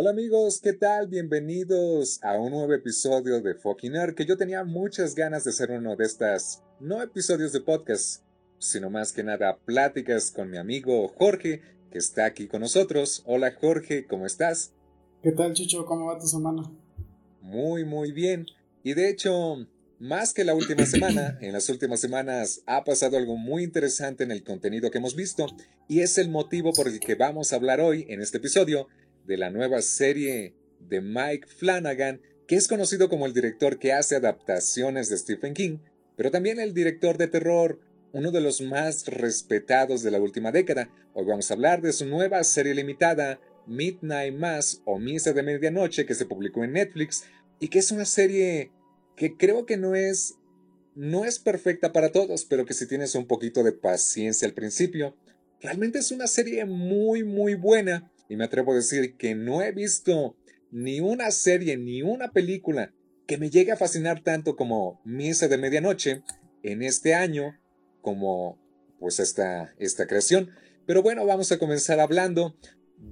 Hola amigos, ¿qué tal? Bienvenidos a un nuevo episodio de Fucking Nerd, que yo tenía muchas ganas de hacer uno de estas, no episodios de podcast, sino más que nada pláticas con mi amigo Jorge, que está aquí con nosotros. Hola Jorge, ¿cómo estás? ¿Qué tal Chucho? ¿Cómo va tu semana? Muy, muy bien. Y de hecho, más que la última semana, en las últimas semanas ha pasado algo muy interesante en el contenido que hemos visto, y es el motivo por el que vamos a hablar hoy en este episodio de la nueva serie de Mike Flanagan, que es conocido como el director que hace adaptaciones de Stephen King, pero también el director de terror, uno de los más respetados de la última década. Hoy vamos a hablar de su nueva serie limitada, Midnight Mass o Misa de Medianoche, que se publicó en Netflix y que es una serie que creo que no es no es perfecta para todos, pero que si tienes un poquito de paciencia al principio, realmente es una serie muy muy buena y me atrevo a decir que no he visto ni una serie ni una película que me llegue a fascinar tanto como Misa de Medianoche en este año como pues esta, esta creación. Pero bueno, vamos a comenzar hablando.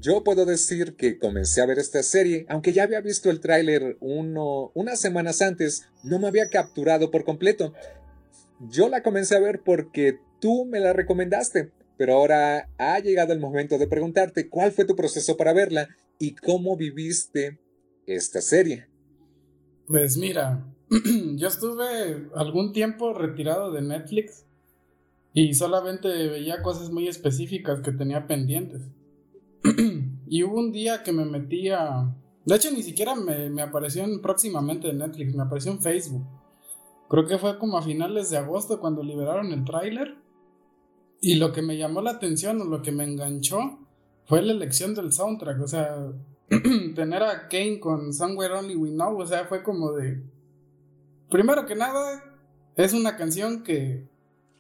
Yo puedo decir que comencé a ver esta serie, aunque ya había visto el tráiler unas semanas antes, no me había capturado por completo. Yo la comencé a ver porque tú me la recomendaste. Pero ahora ha llegado el momento de preguntarte cuál fue tu proceso para verla y cómo viviste esta serie. Pues mira, yo estuve algún tiempo retirado de Netflix y solamente veía cosas muy específicas que tenía pendientes. y hubo un día que me metía... De hecho, ni siquiera me, me apareció próximamente en Netflix, me apareció en Facebook. Creo que fue como a finales de agosto cuando liberaron el tráiler. Y lo que me llamó la atención o lo que me enganchó fue la elección del soundtrack. O sea, tener a Kane con Somewhere Only We Know, o sea, fue como de. Primero que nada, es una canción que.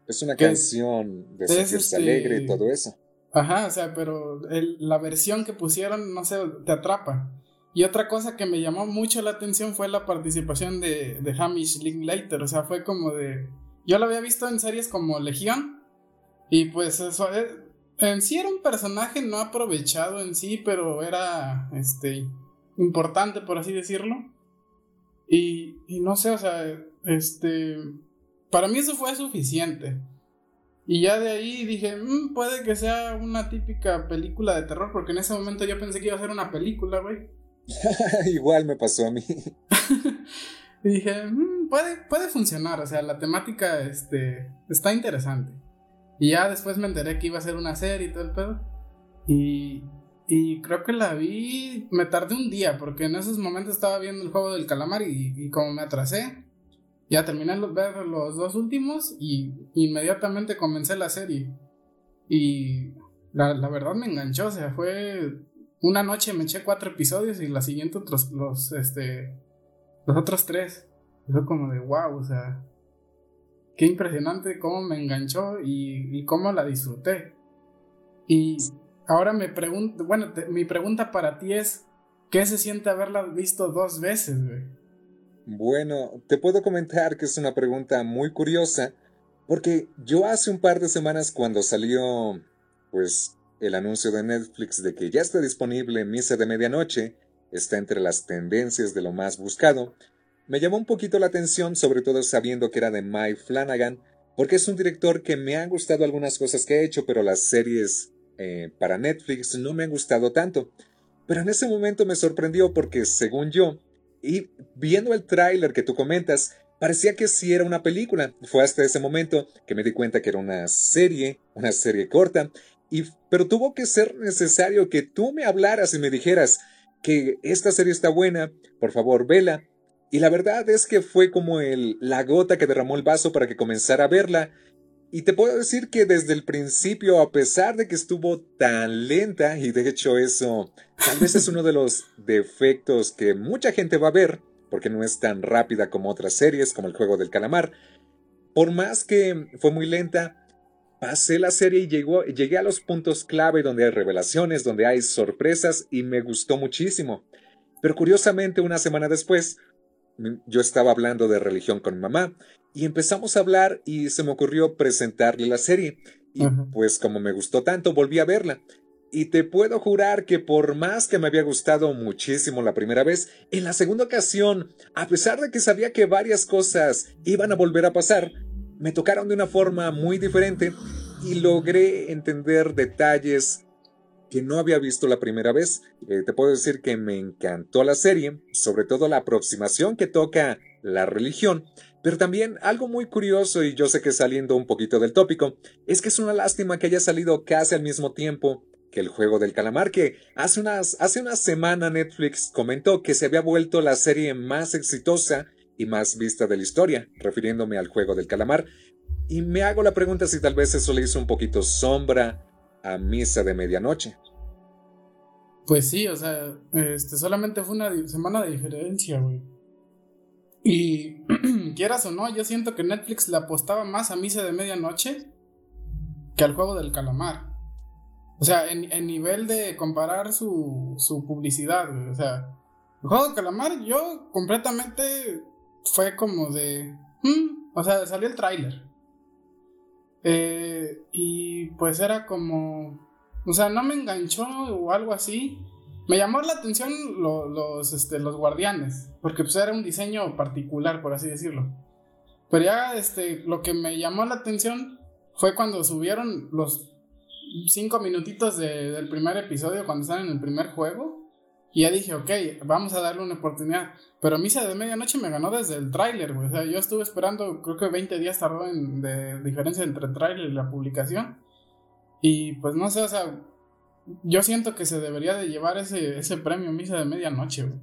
Es una canción de sentirse este, alegre y todo eso. Ajá, o sea, pero la versión que pusieron, no sé, te atrapa. Y otra cosa que me llamó mucho la atención fue la participación de, de Hamish Linklater. O sea, fue como de. Yo lo había visto en series como Legión y pues eso, eh, en sí era un personaje no aprovechado en sí, pero era este importante por así decirlo. Y, y no sé, o sea, este para mí eso fue suficiente. Y ya de ahí dije, mm, puede que sea una típica película de terror, porque en ese momento yo pensé que iba a ser una película, güey. Igual me pasó a mí. y dije, mm, puede, puede funcionar, o sea, la temática este, está interesante. Y ya después me enteré que iba a ser una serie y todo el pedo. Y, y creo que la vi, me tardé un día, porque en esos momentos estaba viendo el juego del calamar y, como me atrasé, ya terminé de ver los dos últimos y inmediatamente comencé la serie. Y la, la, verdad me enganchó, o sea, fue una noche me eché cuatro episodios y la siguiente otros, los, este, los otros tres. Fue como de wow, o sea, qué impresionante cómo me enganchó y, cómo la disfruté. Y ahora me pregunto, bueno, mi pregunta para ti es, ¿qué se siente haberla visto dos veces, güey? Bueno, te puedo comentar que es una pregunta muy curiosa, porque yo hace un par de semanas cuando salió, pues, el anuncio de Netflix de que ya está disponible Misa de Medianoche, está entre las tendencias de lo más buscado, me llamó un poquito la atención, sobre todo sabiendo que era de Mike Flanagan, porque es un director que me han gustado algunas cosas que ha hecho, pero las series eh, para Netflix no me han gustado tanto. Pero en ese momento me sorprendió porque, según yo, y viendo el tráiler que tú comentas, parecía que sí era una película. Fue hasta ese momento que me di cuenta que era una serie, una serie corta, y, pero tuvo que ser necesario que tú me hablaras y me dijeras que esta serie está buena, por favor, vela, y la verdad es que fue como el, la gota que derramó el vaso para que comenzara a verla. Y te puedo decir que desde el principio, a pesar de que estuvo tan lenta, y de hecho eso tal vez es uno de los defectos que mucha gente va a ver, porque no es tan rápida como otras series, como el juego del calamar, por más que fue muy lenta, pasé la serie y llegué a los puntos clave donde hay revelaciones, donde hay sorpresas, y me gustó muchísimo. Pero curiosamente, una semana después, yo estaba hablando de religión con mi mamá y empezamos a hablar y se me ocurrió presentarle la serie. Y pues como me gustó tanto, volví a verla. y te puedo jurar que por más que me había gustado muchísimo la primera vez, en la segunda ocasión, a pesar de que sabía que varias cosas iban a volver a pasar, me tocaron de una forma muy diferente y logré entender detalles que no había visto la primera vez. Eh, te puedo decir que me encantó la serie, sobre todo la aproximación que toca la religión, pero también algo muy curioso, y yo sé que saliendo un poquito del tópico, es que es una lástima que haya salido casi al mismo tiempo que el juego del calamar, que hace, unas, hace una semana Netflix comentó que se había vuelto la serie más exitosa y más vista de la historia, refiriéndome al juego del calamar. Y me hago la pregunta si tal vez eso le hizo un poquito sombra a misa de medianoche. Pues sí, o sea, este, solamente fue una semana de diferencia, güey. Y quieras o no, yo siento que Netflix le apostaba más a misa de medianoche que al juego del calamar. O sea, en, nivel de comparar su, su publicidad, güey. O sea, el juego del calamar yo completamente fue como de... Hmm", o sea, salió el tráiler. Eh, y pues era como... O sea, no me enganchó o algo así. Me llamó la atención los, este, los guardianes, porque pues era un diseño particular, por así decirlo. Pero ya este, lo que me llamó la atención fue cuando subieron los cinco minutitos del primer episodio, cuando están en el primer juego. Y ya dije, ok, vamos a darle una oportunidad. Pero Misa de Medianoche me ganó desde el tráiler. O sea, yo estuve esperando, creo que 20 días tardó en de diferencia entre el tráiler y la publicación. Y pues no sé, o sea, yo siento que se debería de llevar ese, ese premio Misa de Medianoche, güey.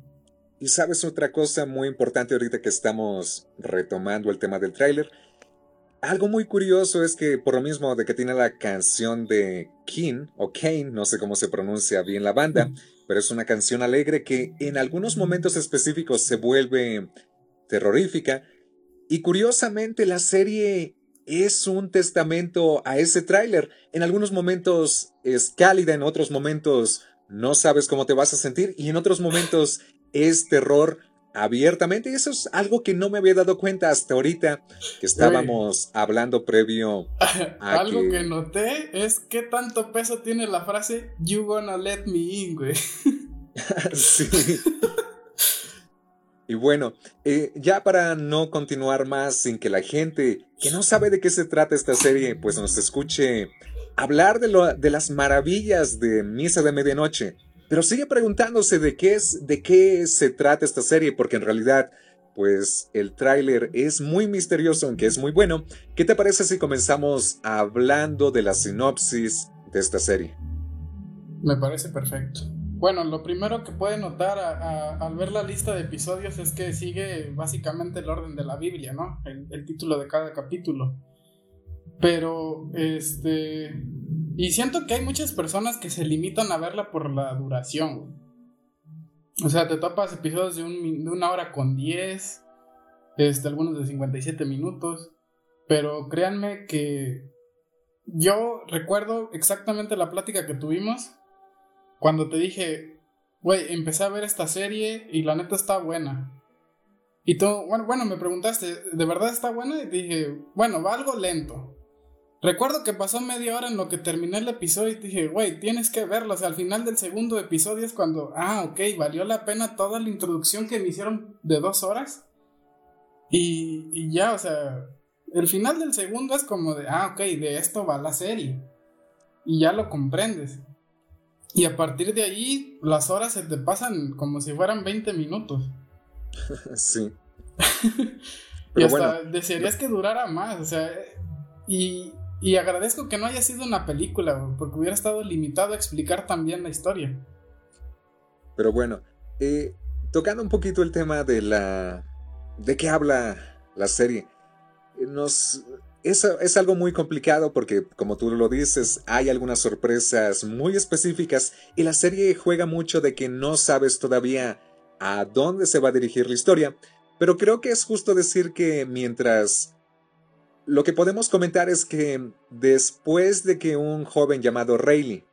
Y sabes otra cosa muy importante ahorita que estamos retomando el tema del tráiler. Algo muy curioso es que por lo mismo de que tiene la canción de King o Kane, no sé cómo se pronuncia bien la banda, pero es una canción alegre que en algunos momentos específicos se vuelve terrorífica. Y curiosamente la serie es un testamento a ese tráiler. En algunos momentos es cálida, en otros momentos no sabes cómo te vas a sentir y en otros momentos es terror abiertamente. Y eso es algo que no me había dado cuenta hasta ahorita que estábamos hablando previo. A algo que... noté es qué tanto peso tiene la frase You gonna let me in, güey. sí. Y bueno, eh, ya para no continuar más sin que la gente que no sabe de qué se trata esta serie, pues nos escuche hablar de, lo, de las maravillas de Misa de Medianoche, pero sigue preguntándose de qué es, de qué se trata esta serie, porque en realidad, pues el tráiler es muy misterioso, aunque es muy bueno. ¿Qué te parece si comenzamos hablando de la sinopsis de esta serie? Me parece perfecto. Bueno, lo primero que puede notar al ver la lista de episodios es que sigue básicamente el orden de la Biblia, ¿no? el título de cada capítulo. Pero, este, y siento que hay muchas personas que se limitan a verla por la duración. O sea, te topas episodios de, un, de una hora con 10, este, algunos de 57 minutos. Pero créanme que yo recuerdo exactamente la plática que tuvimos cuando te dije, güey, empecé a ver esta serie y la neta está buena. Y tú, bueno, bueno, me preguntaste, ¿de verdad está buena? Y dije, bueno, va algo lento. Recuerdo que pasó media hora en lo que terminé el episodio y dije, güey, tienes que verlo. O sea, al final del segundo episodio es cuando, ah, ok, valió la pena toda la introducción que me hicieron de dos horas. Y, y ya, o sea, el final del segundo es como de, ah, ok, de esto va la serie. Y ya lo comprendes. Y a partir de ahí, las horas se te pasan como si fueran 20 minutos. sí. y hasta desearías que durara más, o sea, y, y agradezco que no haya sido una película, porque hubiera estado limitado a explicar también la historia. Pero bueno, eh, tocando un poquito el tema de la... ¿De qué habla la serie? Eh, nos... Es, es algo muy complicado porque, como tú lo dices, hay algunas sorpresas muy específicas y la serie juega mucho de que no sabes todavía a dónde se va a dirigir la historia, pero creo que es justo decir que mientras lo que podemos comentar es que después de que un joven llamado Rayleigh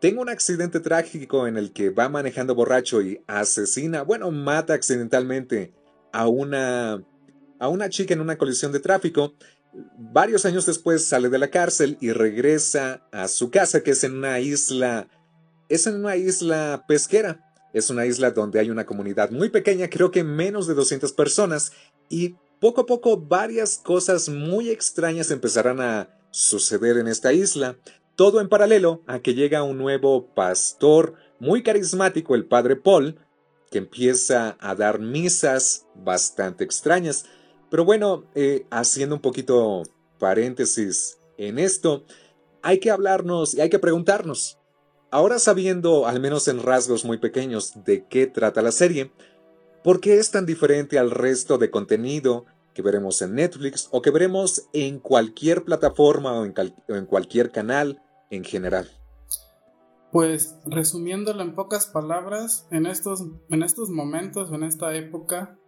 tenga un accidente trágico en el que va manejando borracho y asesina, bueno, mata accidentalmente a una, a una chica en una colisión de tráfico, varios años después sale de la cárcel y regresa a su casa, que es en una isla, es en una isla pesquera. Es una isla donde hay una comunidad muy pequeña, creo que menos de 200 personas, y poco a poco varias cosas muy extrañas empezarán a suceder en esta isla, todo en paralelo a que llega un nuevo pastor muy carismático, el padre Paul, que empieza a dar misas bastante extrañas. Pero bueno, eh, haciendo un poquito paréntesis en esto, hay que hablarnos y hay que preguntarnos, ahora sabiendo, al menos en rasgos muy pequeños, de qué trata la serie, ¿por qué es tan diferente al resto de contenido que veremos en Netflix o que veremos en cualquier plataforma o en, cualquier canal en general? Pues resumiéndolo en pocas palabras, en estos, en estos momentos, en esta época,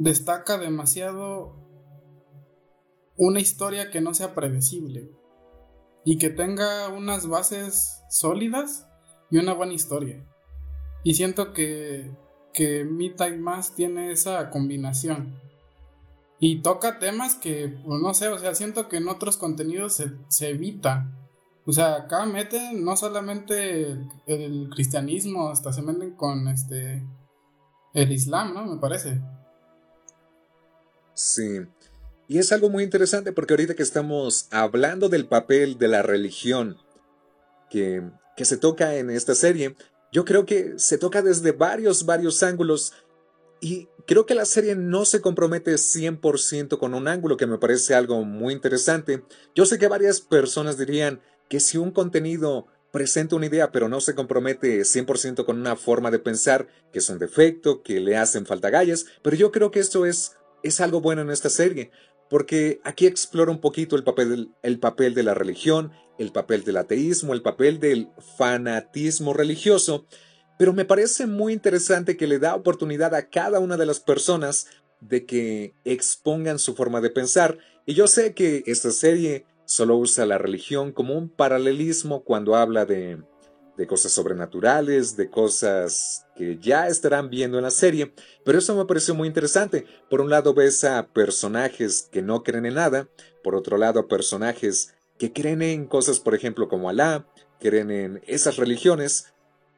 destaca demasiado una historia que no sea predecible y que tenga unas bases sólidas y una buena historia. Y siento que, que Midnight Mass tiene esa combinación. Y toca temas que, pues no sé, o sea, siento que en otros contenidos se, evita. O sea, acá meten no solamente el, cristianismo, hasta se meten con este el islam, ¿no? Me parece. Sí. Y es algo muy interesante porque ahorita que estamos hablando del papel de la religión que, que se toca en esta serie, yo creo que se toca desde varios, varios ángulos y creo que la serie no se compromete 100% con un ángulo que me parece algo muy interesante. Yo sé que varias personas dirían, que si un contenido presenta una idea pero no se compromete 100% con una forma de pensar, que es un defecto, que le hacen falta gallas, pero yo creo que esto es, es algo bueno en esta serie, porque aquí explora un poquito el papel, el papel de la religión, el papel del ateísmo, el papel del fanatismo religioso, pero me parece muy interesante que le da oportunidad a cada una de las personas de que expongan su forma de pensar, y yo sé que esta serie solo usa la religión como un paralelismo cuando habla de, de cosas sobrenaturales, de cosas que ya estarán viendo en la serie, pero eso me pareció muy interesante. Por un lado ves a personajes que no creen en nada, por otro lado a personajes que creen en cosas, por ejemplo, como Alá, creen en esas religiones,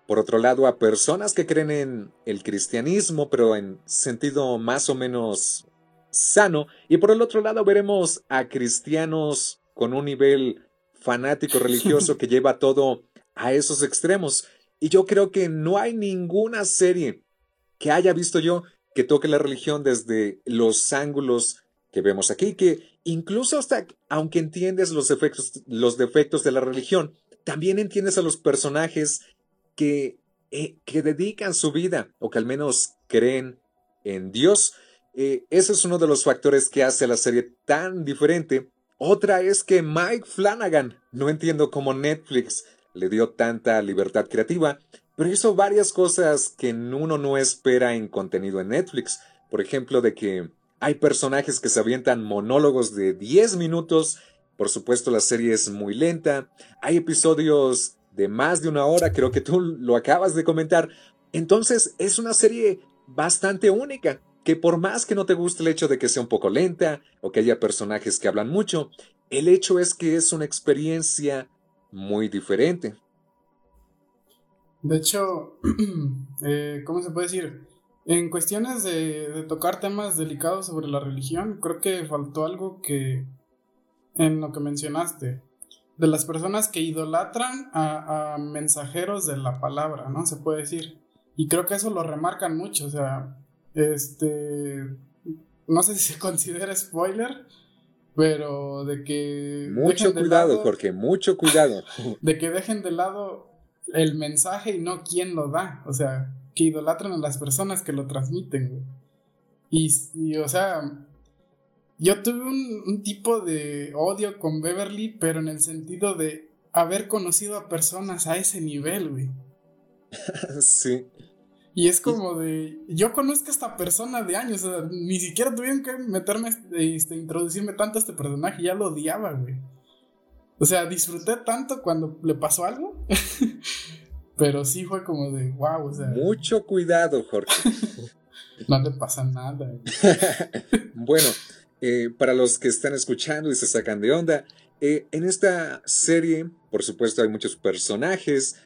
por otro lado a personas que creen en el cristianismo, pero en sentido más o menos sano, y por el otro lado veremos a cristianos con un nivel fanático religioso que lleva todo a esos extremos. Y yo creo que no hay ninguna serie que haya visto yo que toque la religión desde los ángulos que vemos aquí, que incluso hasta, aunque entiendes los defectos, los defectos de la religión, también entiendes a los personajes que, eh, que dedican su vida, o que al menos creen en Dios. Eh, ese es uno de los factores que hace a la serie tan diferente otra es que Mike Flanagan, no entiendo cómo Netflix le dio tanta libertad creativa, pero hizo varias cosas que uno no espera en contenido en Netflix. Por ejemplo, de que hay personajes que se avientan monólogos de 10 minutos. Por supuesto, la serie es muy lenta. Hay episodios de más de una hora, creo que tú lo acabas de comentar. Entonces, es una serie bastante única que por más que no te guste el hecho de que sea un poco lenta o que haya personajes que hablan mucho, el hecho es que es una experiencia muy diferente. De hecho, eh, ¿cómo se puede decir? En cuestiones de, tocar temas delicados sobre la religión, creo que faltó algo que en lo que mencionaste, de las personas que idolatran a, a mensajeros de la palabra, ¿no? Se puede decir. Y creo que eso lo remarcan mucho, o sea, este. No sé si se considera spoiler, pero de que. Mucho cuidado, Jorge, mucho cuidado. De que dejen de lado el mensaje y no quién lo da. O sea, que idolatran a las personas que lo transmiten, Y, o sea, yo tuve un, un, tipo de odio con Beverly, pero en el sentido de haber conocido a personas a ese nivel, güey. sí. Y es como de, yo conozco a esta persona de años, o sea, ni siquiera tuvieron que meterme, este, introducirme tanto a este personaje, ya lo odiaba, güey. O sea, disfruté tanto cuando le pasó algo, pero sí fue como de, wow, o sea. Mucho cuidado, Jorge. no le pasa nada. bueno, eh, para los que están escuchando y se sacan de onda, eh, en esta serie, por supuesto, hay muchos personajes,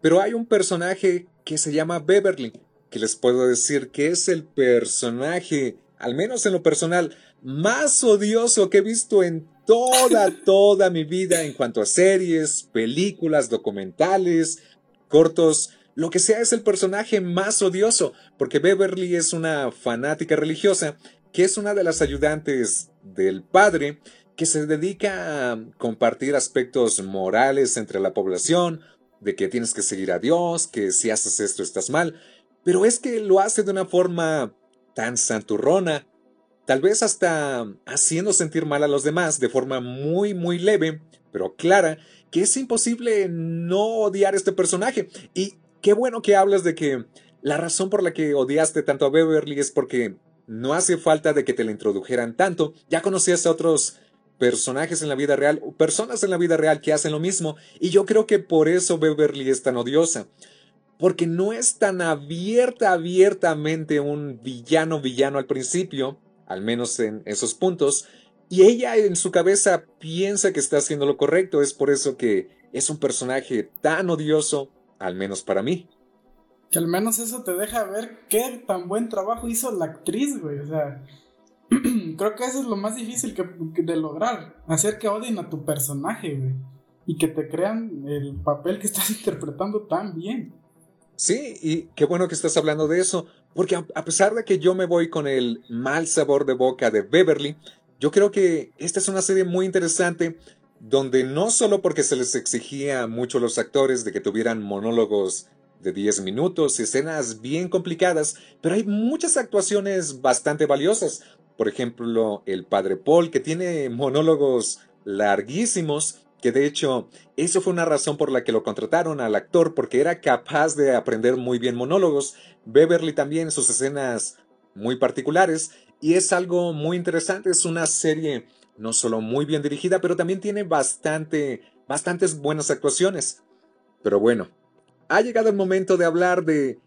pero hay un personaje que se llama Beverly, que les puedo decir que es el personaje, al menos en lo personal, más odioso que he visto en toda, toda mi vida en cuanto a series, películas, documentales, cortos, lo que sea es el personaje más odioso, porque Beverly es una fanática religiosa que es una de las ayudantes del padre que se dedica a compartir aspectos morales entre la población, de que tienes que seguir a Dios, que si haces esto estás mal, pero es que lo hace de una forma tan santurrona, tal vez hasta haciendo sentir mal a los demás de forma muy muy leve, pero clara, que es imposible no odiar a este personaje. Y qué bueno que hablas de que la razón por la que odiaste tanto a Beverly es porque no hace falta de que te la introdujeran tanto. Ya conocías a otros personajes en la vida real, personas en la vida real que hacen lo mismo, y yo creo que por eso Beverly es tan odiosa. Porque no es tan abierta, abiertamente un villano villano al principio, al menos en esos puntos, y ella en su cabeza piensa que está haciendo lo correcto, es por eso que es un personaje tan odioso, al menos para mí. Que al menos eso te deja ver qué tan buen trabajo hizo la actriz, güey. O sea, creo que eso es lo más difícil de lograr. Hacer que odien a tu personaje. Y que te crean el papel que estás interpretando tan bien. Sí, y qué bueno que estás hablando de eso, porque a, pesar de que yo me voy con el mal sabor de boca de Beverly, yo creo que esta es una serie muy interesante donde no solo porque se les exigía mucho a los actores de que tuvieran monólogos de 10 minutos, escenas bien complicadas, pero hay muchas actuaciones bastante valiosas. Por ejemplo, el padre Paul, que tiene monólogos larguísimos, que de hecho eso fue una razón por la que lo contrataron al actor, porque era capaz de aprender muy bien monólogos. Beverly también, sus escenas muy particulares, y es algo muy interesante, es una serie no solo muy bien dirigida, pero también tiene bastante, bastantes buenas actuaciones. Pero bueno, ha llegado el momento de hablar de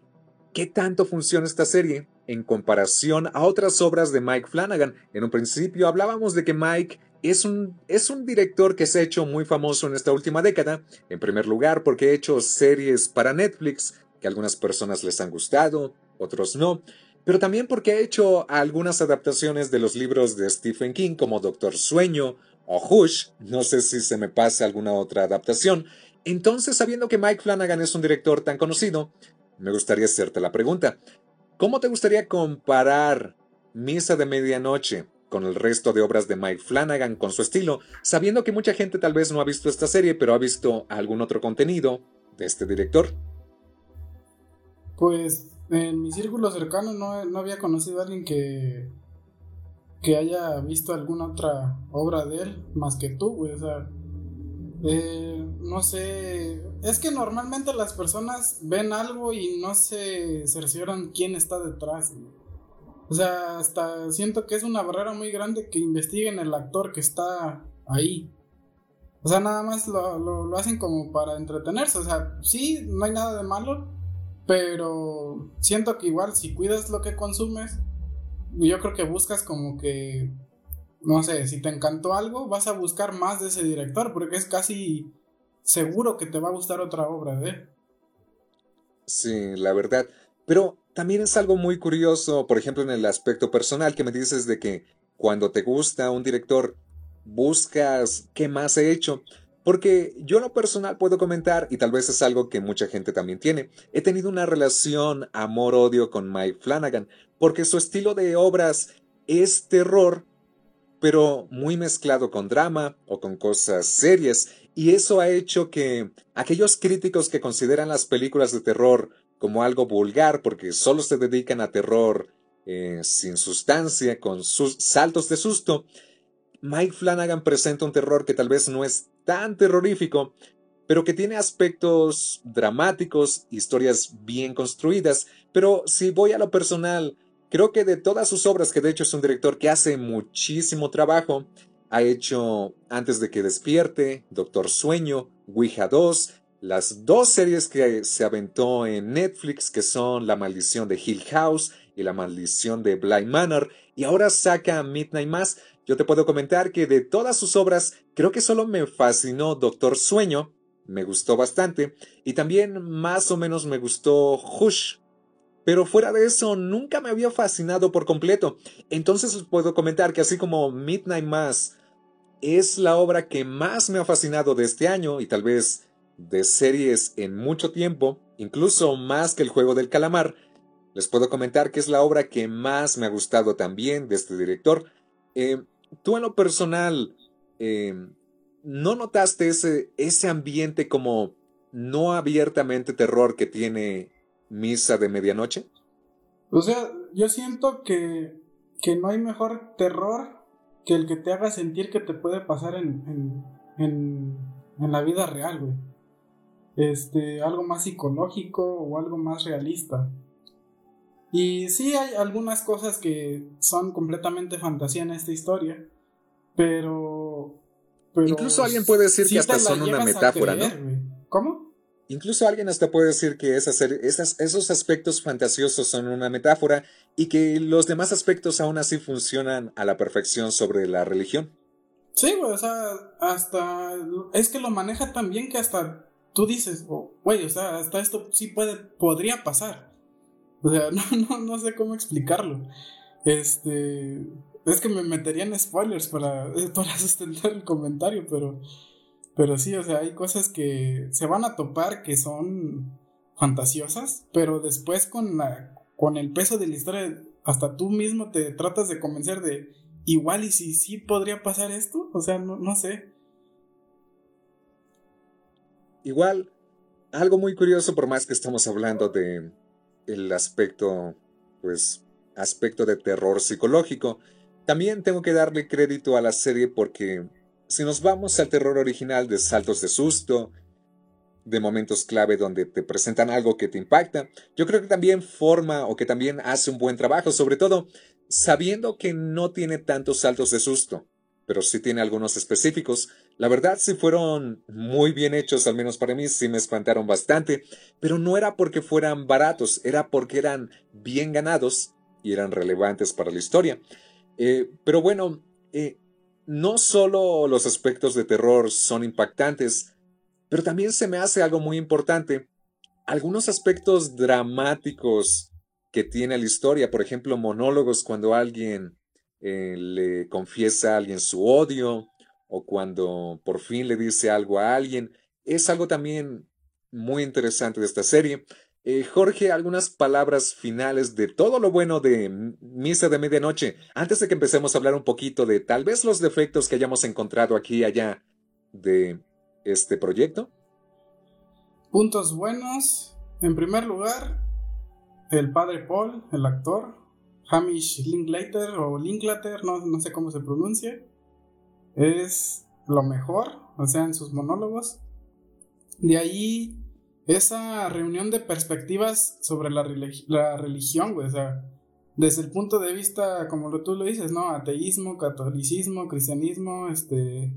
qué tanto funciona esta serie en comparación a otras obras de Mike Flanagan. En un principio hablábamos de que Mike es un, es un director que se ha hecho muy famoso en esta última década, en primer lugar porque ha hecho series para Netflix que a algunas personas les han gustado, otros no, pero también porque ha hecho algunas adaptaciones de los libros de Stephen King como Doctor Sueño o Hush, no sé si se me pasa alguna otra adaptación, entonces, sabiendo que Mike Flanagan es un director tan conocido, me gustaría hacerte la pregunta. ¿Cómo te gustaría comparar Misa de Medianoche con el resto de obras de Mike Flanagan con su estilo, sabiendo que mucha gente tal vez no ha visto esta serie, pero ha visto algún otro contenido de este director? Pues en mi círculo cercano no, había conocido a alguien que, que haya visto alguna otra obra de él más que tú, güey. O sea, eh, no sé, es que normalmente las personas ven algo y no se cercioran quién está detrás. O sea, hasta siento que es una barrera muy grande que investiguen el actor que está ahí. O sea, nada más lo, lo, hacen como para entretenerse. O sea, sí, no hay nada de malo, pero siento que igual si cuidas lo que consumes, yo creo que buscas como que no sé, si te encantó algo, vas a buscar más de ese director, porque es casi seguro que te va a gustar otra obra de él. Sí, la verdad. Pero también es algo muy curioso, por ejemplo, en el aspecto personal, que me dices de que cuando te gusta un director, buscas qué más he hecho. Porque yo en lo personal puedo comentar, y tal vez es algo que mucha gente también tiene, he tenido una relación amor-odio con Mike Flanagan, porque su estilo de obras es terror, pero muy mezclado con drama o con cosas serias, y eso ha hecho que aquellos críticos que consideran las películas de terror como algo vulgar porque solo se dedican a terror eh, sin sustancia, con sus saltos de susto, Mike Flanagan presenta un terror que tal vez no es tan terrorífico, pero que tiene aspectos dramáticos, historias bien construidas, pero si voy a lo personal, Creo que de todas sus obras, que de hecho es un director que hace muchísimo trabajo, ha hecho Antes de que despierte, Doctor Sueño, Ouija 2, las dos series que se aventó en Netflix, que son La maldición de Hill House y La maldición de Bly Manor y ahora saca Midnight Mass. Yo te puedo comentar que de todas sus obras creo que solo me fascinó Doctor Sueño, me gustó bastante, y también más o menos me gustó Hush. Pero fuera de eso, nunca me había fascinado por completo. Entonces os puedo comentar que así como Midnight Mass es la obra que más me ha fascinado de este año y tal vez de series en mucho tiempo, incluso más que el juego del calamar, les puedo comentar que es la obra que más me ha gustado también de este director. Eh, tú en lo personal, eh, ¿no notaste ese, ese ambiente como no abiertamente terror que tiene Misa de Medianoche? O sea, yo siento que, que no hay mejor terror que el que te haga sentir que te puede pasar en, en, en, la vida real, güey. Este, algo más psicológico o algo más realista. Y sí hay algunas cosas que son completamente fantasía en esta historia, pero... Incluso alguien puede decir que hasta son una metáfora, ¿no? ¿Cómo? Incluso alguien hasta puede decir que esas, esos aspectos fantasiosos son una metáfora y que los demás aspectos aún así funcionan a la perfección sobre la religión. Sí, güey, o sea, hasta... Es que lo maneja tan bien que hasta tú dices, oh, güey, o sea, hasta esto sí puede, podría pasar. O sea, no, no, no sé cómo explicarlo. Este... Es que me metería en spoilers para, para sustentar el comentario, pero... Pero sí, o sea, hay cosas que se van a topar que son fantasiosas, pero después con, la, con el peso de la historia, hasta tú mismo te tratas de convencer de igual y si sí podría pasar esto, o sea, no, no sé. Igual, algo muy curioso, por más que estamos hablando de el aspecto, pues, aspecto de terror psicológico, también tengo que darle crédito a la serie porque si nos vamos al terror original de saltos de susto, de momentos clave donde te presentan algo que te impacta, yo creo que también forma o que también hace un buen trabajo, sobre todo sabiendo que no tiene tantos saltos de susto, pero sí tiene algunos específicos. La verdad sí fueron muy bien hechos, al menos para mí sí me espantaron bastante, pero no era porque fueran baratos, era porque eran bien ganados y eran relevantes para la historia. Eh, pero bueno, eh, no solo los aspectos de terror son impactantes, pero también se me hace algo muy importante, algunos aspectos dramáticos que tiene la historia, por ejemplo, monólogos cuando alguien eh, le confiesa a alguien su odio o cuando por fin le dice algo a alguien, es algo también muy interesante de esta serie. Eh, Jorge, algunas palabras finales de todo lo bueno de Misa de Medianoche, antes de que empecemos a hablar un poquito de tal vez los defectos que hayamos encontrado aquí y allá de este proyecto. Puntos buenos. En primer lugar, el padre Paul, el actor, Hamish Linklater o Linklater, no, no sé cómo se pronuncia, es lo mejor, o sea, en sus monólogos. De ahí esa reunión de perspectivas sobre la, la religión, güey, o sea, desde el punto de vista, como tú lo dices, ¿no? Ateísmo, catolicismo, cristianismo, este,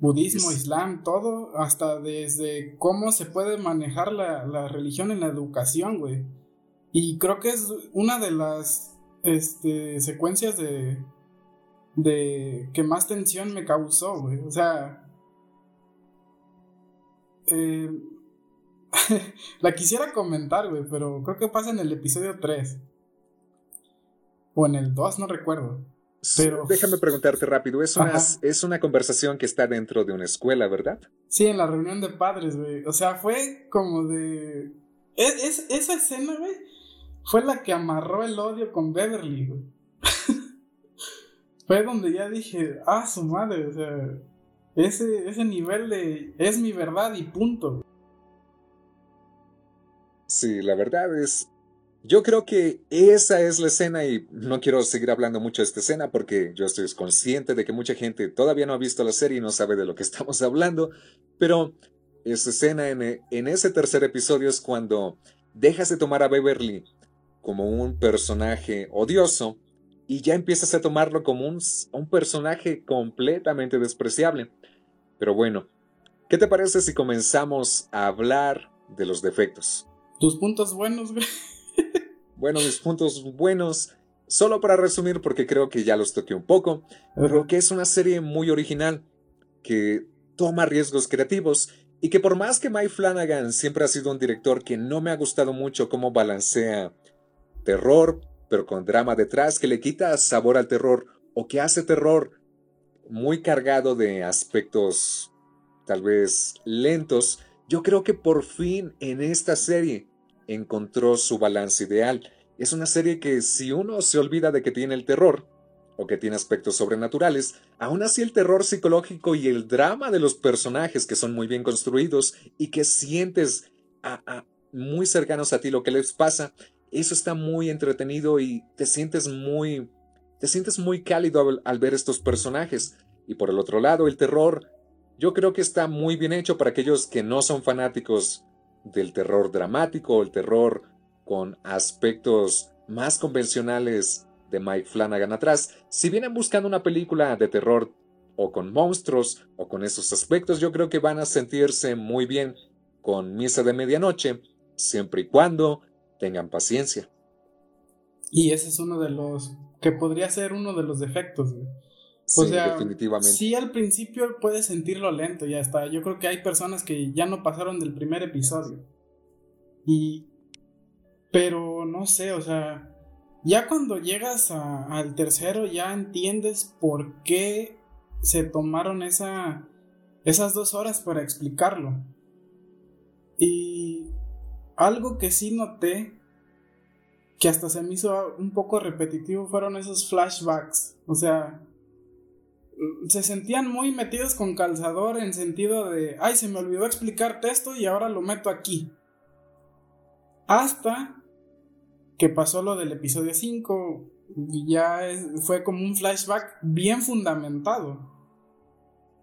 budismo, islam, todo, hasta desde cómo se puede manejar la, la religión en la educación, güey. Y creo que es una de las este, secuencias de, de que más tensión me causó, güey. O sea, eh, la quisiera comentar, güey, pero creo que pasa en el episodio 3. O en el 2, no recuerdo. Pero... Déjame preguntarte rápido, es una, es una conversación que está dentro de una escuela, ¿verdad? Sí, en la reunión de padres, güey. O sea, fue como de... Es, esa escena, güey, fue la que amarró el odio con Beverly, güey. fue donde ya dije, ah, su madre, o sea, ese, ese nivel de... Es mi verdad y punto. Sí, la verdad es... Yo creo que esa es la escena y no quiero seguir hablando mucho de esta escena porque yo estoy consciente de que mucha gente todavía no ha visto la serie y no sabe de lo que estamos hablando, pero esa escena en, en ese tercer episodio es cuando dejas de tomar a Beverly como un personaje odioso y ya empiezas a tomarlo como un, un personaje completamente despreciable. Pero bueno, ¿qué te parece si comenzamos a hablar de los defectos? Tus puntos buenos, güey. bueno, mis puntos buenos, solo para resumir porque creo que ya los toqué un poco, pero que es una serie muy original, que toma riesgos creativos y que por más que Mike Flanagan siempre ha sido un director que no me ha gustado mucho cómo balancea terror, pero con drama detrás, que le quita sabor al terror o que hace terror muy cargado de aspectos tal vez lentos, yo creo que por fin en esta serie encontró su balance ideal. Es una serie que si uno se olvida de que tiene el terror, o que tiene aspectos sobrenaturales, aún así el terror psicológico y el drama de los personajes que son muy bien construidos y que sientes muy cercanos a ti lo que les pasa, eso está muy entretenido y te sientes muy te sientes muy cálido al ver estos personajes. Y por el otro lado, el terror, yo creo que está muy bien hecho para aquellos que no son fanáticos del terror dramático, el terror con aspectos más convencionales de Mike Flanagan atrás. Si vienen buscando una película de terror o con monstruos o con esos aspectos, yo creo que van a sentirse muy bien con Misa de Medianoche, siempre y cuando tengan paciencia. Y ese es uno de los que podría ser uno de los defectos. Sí, definitivamente. Sí, al principio puedes sentirlo lento, ya está. Yo creo que hay personas que ya no pasaron del primer episodio. Y. Pero no sé, o sea. Ya cuando llegas al tercero, ya entiendes por qué se tomaron esa, esas dos horas para explicarlo. Y algo que sí noté, que hasta se me hizo un poco repetitivo, fueron esos flashbacks. O sea, se sentían muy metidos con calzador en sentido de, ay, se me olvidó explicarte esto y ahora lo meto aquí. Hasta que pasó lo del episodio 5, y ya fue como un flashback bien fundamentado.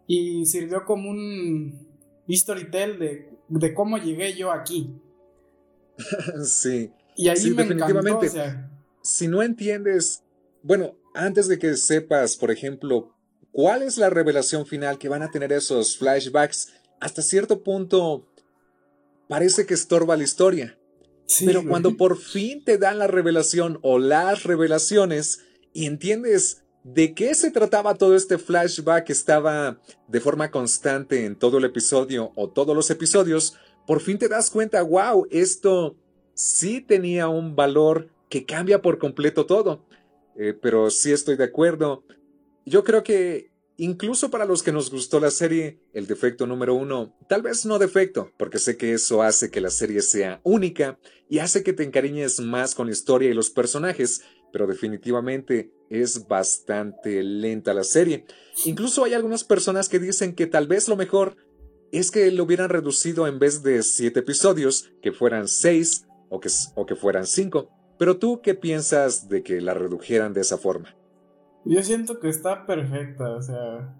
Y sirvió como un history tell de, de cómo llegué yo aquí. sí. Y ahí me definitivamente. Si no entiendes, bueno, antes de que sepas, por ejemplo, ¿Cuál es la revelación final que van a tener esos flashbacks? Hasta cierto punto parece que estorba la historia. Pero cuando por fin te dan la revelación o las revelaciones y entiendes de qué se trataba todo este flashback que estaba de forma constante en todo el episodio o todos los episodios, por fin te das cuenta, wow, esto sí tenía un valor que cambia por completo todo. Eh, pero sí estoy de acuerdo yo creo que incluso para los que nos gustó la serie, el defecto número uno, tal vez no defecto, porque sé que eso hace que la serie sea única y hace que te encariñes más con la historia y los personajes, pero definitivamente es bastante lenta la serie. Incluso hay algunas personas que dicen que tal vez lo mejor es que lo hubieran reducido en vez de siete episodios, que fueran seis o que, o que fueran cinco. Pero tú, ¿qué piensas de que la redujeran de esa forma? Yo siento que está perfecta, o sea,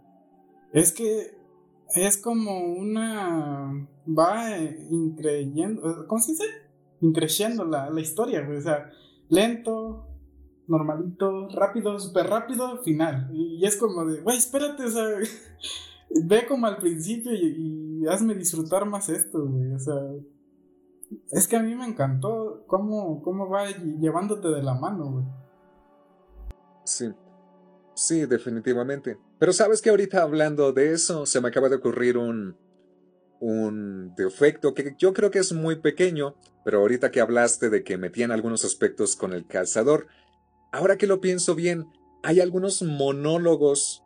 es que es como una... va increyendo, ¿cómo se dice? Increyendo la, la historia, o sea, lento, normalito, rápido, súper rápido, final. Y, es como de, güey, espérate, o sea, ve como al principio y, y, hazme disfrutar más esto, güey, o sea, es que a mí me encantó cómo, cómo va llevándote de la mano, güey. Sí. Sí, definitivamente. Pero sabes que ahorita hablando de eso, se me acaba de ocurrir un, un defecto que yo creo que es muy pequeño, pero ahorita que hablaste de que metían algunos aspectos con el calzador, ahora que lo pienso bien, hay algunos monólogos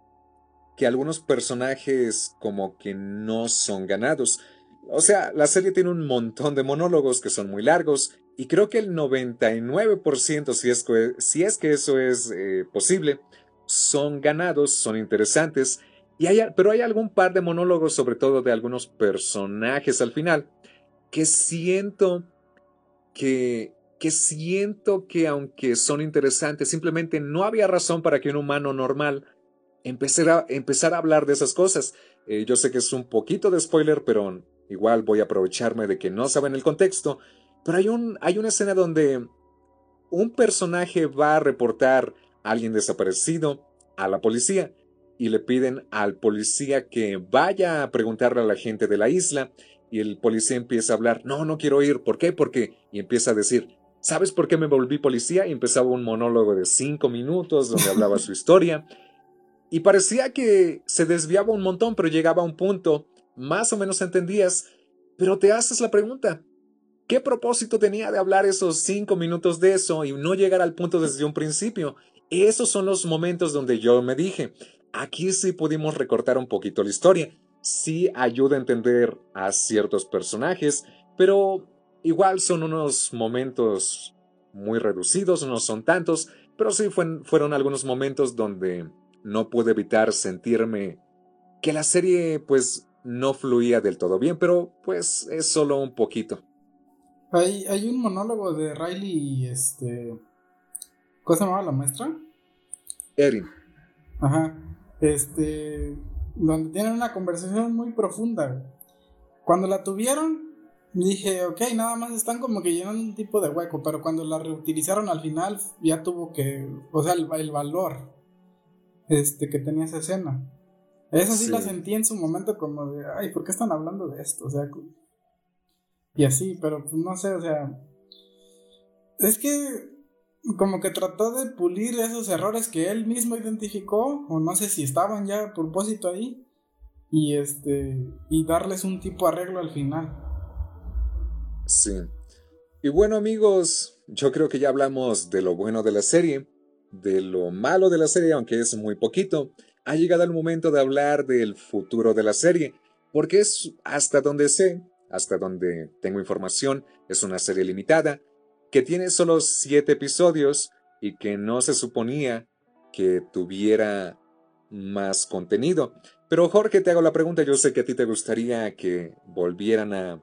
que algunos personajes como que no son ganados. O sea, la serie tiene un montón de monólogos que son muy largos y creo que el 99%, si es que, si es que eso es eh, posible, son ganados, son interesantes, y hay, pero hay algún par de monólogos, sobre todo de algunos personajes al final, que siento que, que siento que aunque son interesantes, simplemente no había razón para que un humano normal empezara, a hablar de esas cosas. Eh, yo sé que es un poquito de spoiler, pero igual voy a aprovecharme de que no saben el contexto. Pero hay, un, hay una escena donde un personaje va a reportar alguien desaparecido a la policía y le piden al policía que vaya a preguntarle a la gente de la isla y el policía empieza a hablar, no, no quiero ir, ¿por qué? Porque, y empieza a decir, ¿Sabes por qué me volví policía? Y empezaba un monólogo de cinco minutos donde hablaba su historia. Y parecía que se desviaba un montón, pero llegaba a un punto, más o menos entendías, pero te haces la pregunta, ¿qué propósito tenía de hablar esos cinco minutos de eso y no llegar al punto desde un principio? Esos son los momentos donde yo me dije, aquí sí pudimos recortar un poquito la historia, sí ayuda a entender a ciertos personajes, pero igual son unos momentos muy reducidos, no son tantos, pero sí fueron algunos momentos donde no pude evitar sentirme que la serie pues no fluía del todo bien, pero pues es solo un poquito. Hay, hay un monólogo de Riley este... ¿Cómo se llamaba la maestra? Erin. Ajá. Este... Donde tienen una conversación muy profunda. Cuando la tuvieron, dije, ok, nada más están como que llenando un tipo de hueco, pero cuando la reutilizaron al final, ya tuvo que... O sea, el, el valor este, que tenía esa escena. Esa sí, la sentí en su momento como de, ay, ¿por qué están hablando de esto? O sea, y así, pero pues no sé, o sea, es que como que trató de pulir esos errores que él mismo identificó, o no sé si estaban ya a propósito ahí, y este, y darles un tipo arreglo al final. Sí. Y bueno amigos, yo creo que ya hablamos de lo bueno de la serie de lo malo de la serie, aunque es muy poquito, ha llegado el momento de hablar del futuro de la serie, porque es hasta donde sé, hasta donde tengo información, es una serie limitada, que tiene solo siete episodios y que no se suponía que tuviera más contenido. Pero Jorge, te hago la pregunta, yo sé que a ti te gustaría que volvieran a...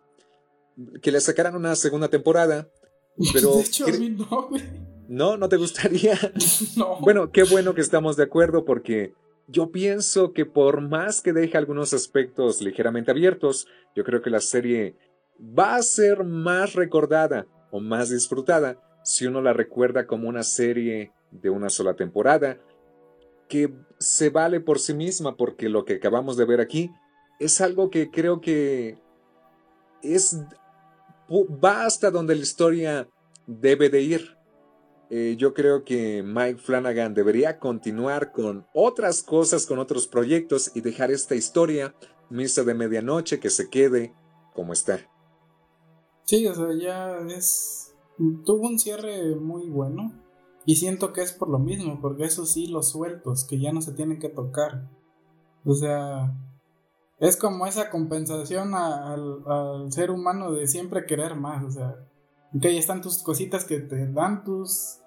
que le sacaran una segunda temporada, pero... De hecho, ¿No? ¿No te gustaría? no. Bueno, qué bueno que estamos de acuerdo porque yo pienso que por más que deje algunos aspectos ligeramente abiertos, yo creo que la serie va a ser más recordada o más disfrutada si uno la recuerda como una serie de una sola temporada que se vale por sí misma porque lo que acabamos de ver aquí es algo que creo que es va hasta donde la historia debe de ir eh, yo creo que Mike Flanagan debería continuar con otras cosas, con otros proyectos y dejar esta historia, Misa de Medianoche, que se quede como está. Sí, o sea, ya es... Tuvo un cierre muy bueno y siento que es por lo mismo, porque eso sí, los sueltos, que ya no se tienen que tocar. O sea, es como esa compensación al, ser humano de siempre querer más, o sea, Ok, están tus cositas que te dan tus,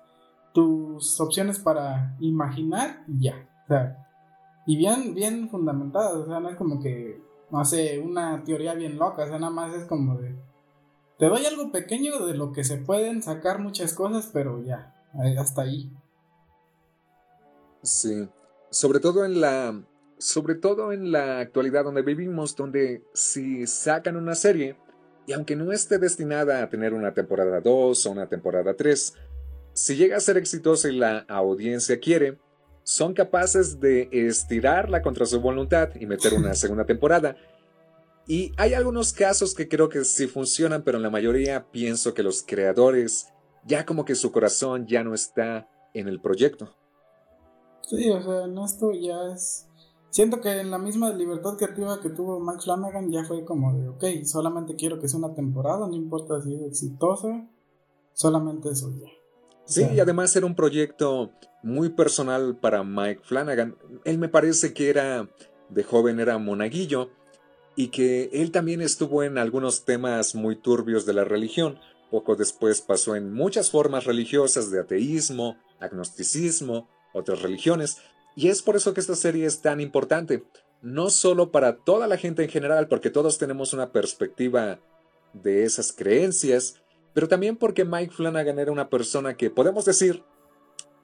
tus opciones para imaginar y ya. O sea, y bien, bien fundamentadas. O sea, no es como que, no sé, una teoría bien loca. O sea, nada más es como de. Te doy algo pequeño de lo que se pueden sacar muchas cosas, pero ya, hasta ahí. Sí. Sobre todo en la. Sobre todo en la actualidad donde vivimos, donde si sacan una serie, y aunque no esté destinada a tener una temporada 2 o una temporada 3, si llega a ser exitosa y la audiencia quiere, son capaces de estirarla contra su voluntad y meter una segunda temporada. Y hay algunos casos que creo que sí funcionan, pero en la mayoría pienso que los creadores ya como que su corazón ya no está en el proyecto. Sí, o sea, no esto ya es Siento que en la misma libertad creativa que tuvo Max Flanagan ya fue como de, ok, solamente quiero que sea una temporada, no importa si es exitosa, solamente eso ya. Sí, y además era un proyecto muy personal para Mike Flanagan. Él me parece que era, de joven era monaguillo, y que él también estuvo en algunos temas muy turbios de la religión. Poco después pasó en muchas formas religiosas de ateísmo, agnosticismo, otras religiones, y es por eso que esta serie es tan importante, no solo para toda la gente en general, porque todos tenemos una perspectiva de esas creencias, pero también porque Mike Flanagan era una persona que podemos decir,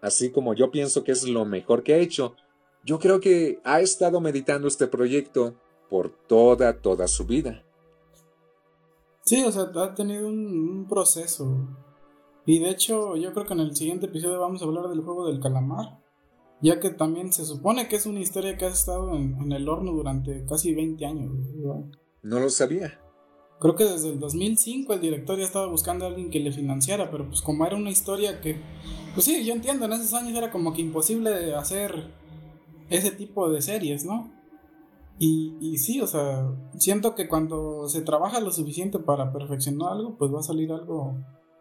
así como yo pienso que es lo mejor que ha hecho, yo creo que ha estado meditando este proyecto por toda, toda su vida. Sí, o sea, ha tenido un, un proceso. Y de hecho, yo creo que en el siguiente episodio vamos a hablar del juego del calamar ya que también se supone que es una historia que ha estado en, el horno durante casi 20 años. No lo sabía. creo que desde el 2005 el director ya estaba buscando a alguien que le financiara, pero pues como era una historia que, pues sí, yo entiendo, en esos años era como que imposible hacer ese tipo de series, ¿no? Y, sí, o sea, siento que cuando se trabaja lo suficiente para perfeccionar algo, pues va a salir algo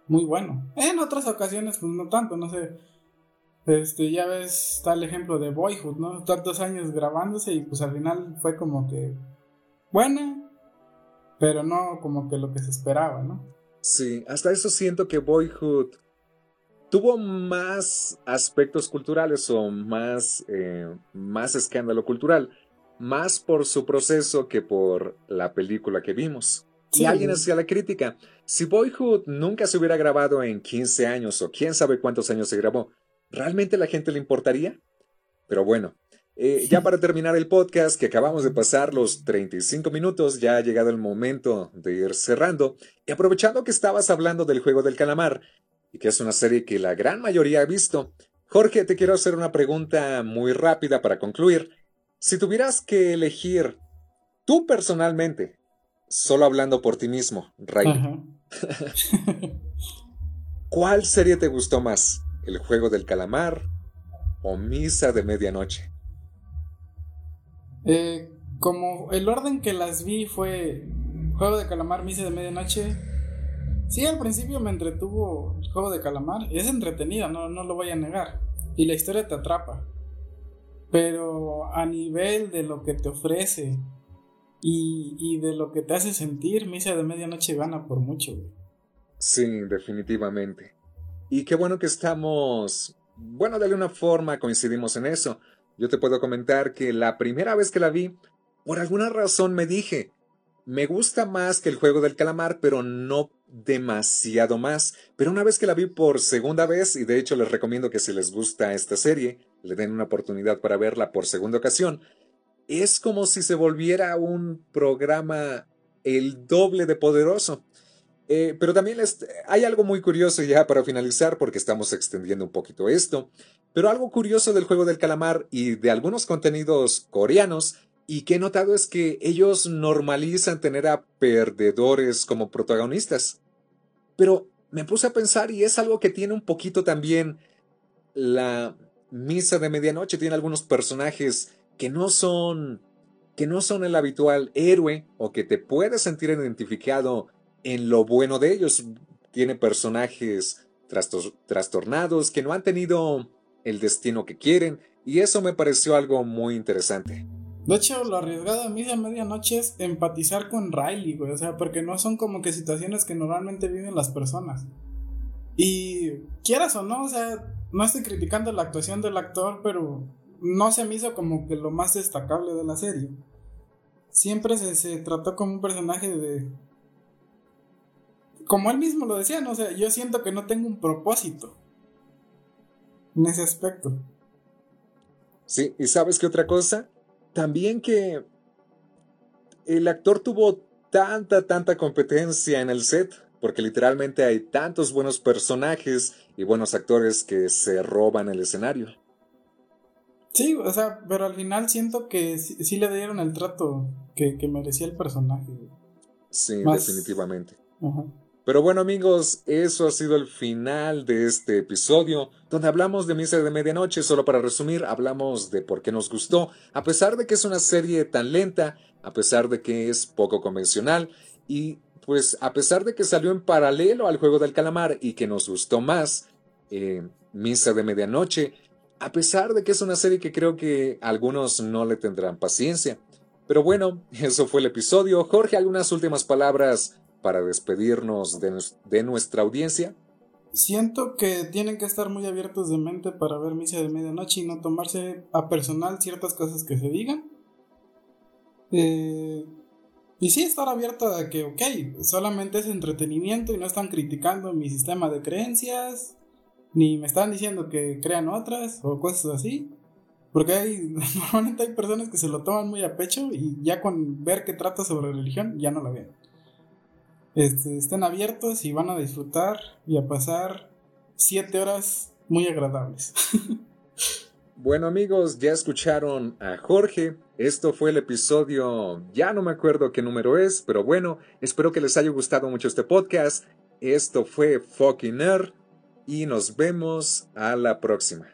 muy bueno. En otras ocasiones, pues no tanto, no sé. Este, ya ves, está el ejemplo de Boyhood, ¿no? Tantos años grabándose y pues al final fue como que buena, pero no como que lo que se esperaba, ¿no? Sí, hasta eso siento que Boyhood tuvo más aspectos culturales o más, eh, más escándalo cultural, más por su proceso que por la película que vimos. Y alguien hacía la crítica. Si Boyhood nunca se hubiera grabado en 15 años o quién sabe cuántos años se grabó, ¿realmente la gente le importaría? Pero bueno, eh, ya para terminar el podcast, que acabamos de pasar los 35 minutos, ya ha llegado el momento de ir cerrando. Y aprovechando que estabas hablando del juego del calamar, y que es una serie que la gran mayoría ha visto, Jorge, te quiero hacer una pregunta muy rápida para concluir. Si tuvieras que elegir tú personalmente solo hablando por ti mismo, Ray. ¿Cuál serie te gustó más? ¿El juego del calamar o Misa de Medianoche? Eh, como el orden que las vi fue Juego de Calamar, Misa de Medianoche. Sí, al principio me entretuvo el Juego de Calamar. Es entretenido, no, no lo voy a negar. Y la historia te atrapa. Pero a nivel de lo que te ofrece y, de lo que te hace sentir, Misa de Medianoche gana por mucho. Sí, definitivamente. Y qué bueno que estamos, bueno, de alguna forma coincidimos en eso. Yo te puedo comentar que la primera vez que la vi, por alguna razón me dije, me gusta más que el juego del calamar, pero no demasiado más. Pero una vez que la vi por segunda vez, y de hecho les recomiendo que si les gusta esta serie, le den una oportunidad para verla por segunda ocasión, es como si se volviera un programa el doble de poderoso. Eh, pero también hay algo muy curioso ya para finalizar, porque estamos extendiendo un poquito esto. Pero algo curioso del juego del calamar y de algunos contenidos coreanos y que he notado es que ellos normalizan tener a perdedores como protagonistas. Pero me puse a pensar y es algo que tiene un poquito también la misa de medianoche. Tiene algunos personajes que no son que no son el habitual héroe o que te puedes sentir identificado en lo bueno de ellos. Tiene personajes trastornados que no han tenido el destino que quieren y eso me pareció algo muy interesante. De hecho, lo arriesgado a mí de medianoche es empatizar con Riley, güey. O sea, porque no son como que situaciones que normalmente viven las personas. Y quieras o no, o sea, no estoy criticando la actuación del actor, pero no se me hizo como que lo más destacable de la serie. Siempre se, trató como un personaje de... Como él mismo lo decía, ¿no? O sea, yo siento que no tengo un propósito en ese aspecto. Sí, y sabes qué otra cosa? También que el actor tuvo tanta, tanta competencia en el set, porque literalmente hay tantos buenos personajes y buenos actores que se roban el escenario. Sí, o sea, pero al final siento que sí, le dieron el trato que, merecía el personaje. Sí, definitivamente. Pero bueno amigos, eso ha sido el final de este episodio, donde hablamos de Misa de Medianoche, solo para resumir, hablamos de por qué nos gustó, a pesar de que es una serie tan lenta, a pesar de que es poco convencional, y pues a pesar de que salió en paralelo al juego del calamar y que nos gustó más, eh, Misa de Medianoche, a pesar de que es una serie que creo que algunos no le tendrán paciencia. Pero bueno, eso fue el episodio. Jorge, ¿algunas últimas palabras para despedirnos de, nuestra audiencia? Siento que tienen que estar muy abiertos de mente para ver Misa de Medianoche y no tomarse a personal ciertas cosas que se digan. Eh, y sí estar abierto a que, ok, solamente es entretenimiento y no están criticando mi sistema de creencias, ni me están diciendo que crean otras o cosas así. Porque hay, normalmente hay personas que se lo toman muy a pecho y ya con ver que trata sobre religión ya no la ven. Este, estén abiertos y van a disfrutar y a pasar siete horas muy agradables. Bueno amigos, ya escucharon a Jorge. Esto fue el episodio, ya no me acuerdo qué número es, pero bueno, espero que les haya gustado mucho este podcast. Esto fue Fucking Nerd y nos vemos a la próxima.